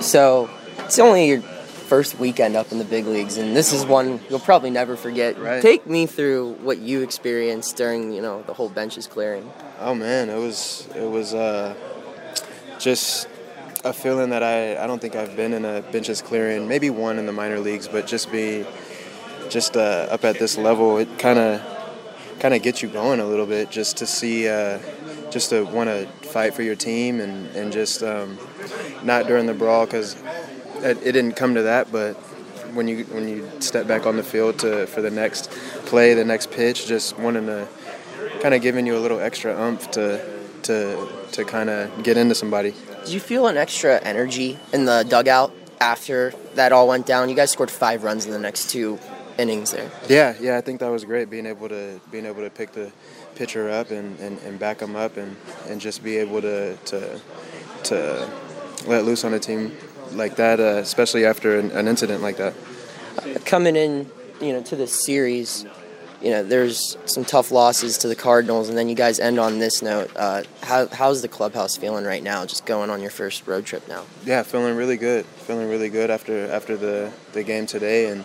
So it's only your first weekend up in the big leagues, and this is one you'll probably never forget. Right. Take me through what you experienced during you know the whole benches clearing. Oh man, it was it was uh, just a feeling that I, I don't think I've been in a benches clearing, maybe one in the minor leagues, but just be just uh, up at this level, it kind of kind of gets you going a little bit, just to see, uh, just to want to fight for your team and and just um, not during the brawl because it, it didn't come to that, but when you when you step back on the field to for the next play, the next pitch, just wanting to kind of giving you a little extra oomph to to to kind of get into somebody. Did you feel an extra energy in the dugout after that all went down? You guys scored five runs in the next two innings there. Yeah, yeah, I think that was great being able to being able to pick the pitcher up and, and, and back him up and, and just be able to to to let loose on a team like that, uh, especially after an, an incident like that. Coming in, you know, to this series, you know, there's some tough losses to the Cardinals, and then you guys end on this note. Uh, how, how's the clubhouse feeling right now, just going on your first road trip now? Yeah, feeling really good. Feeling really good after after the, the game today, and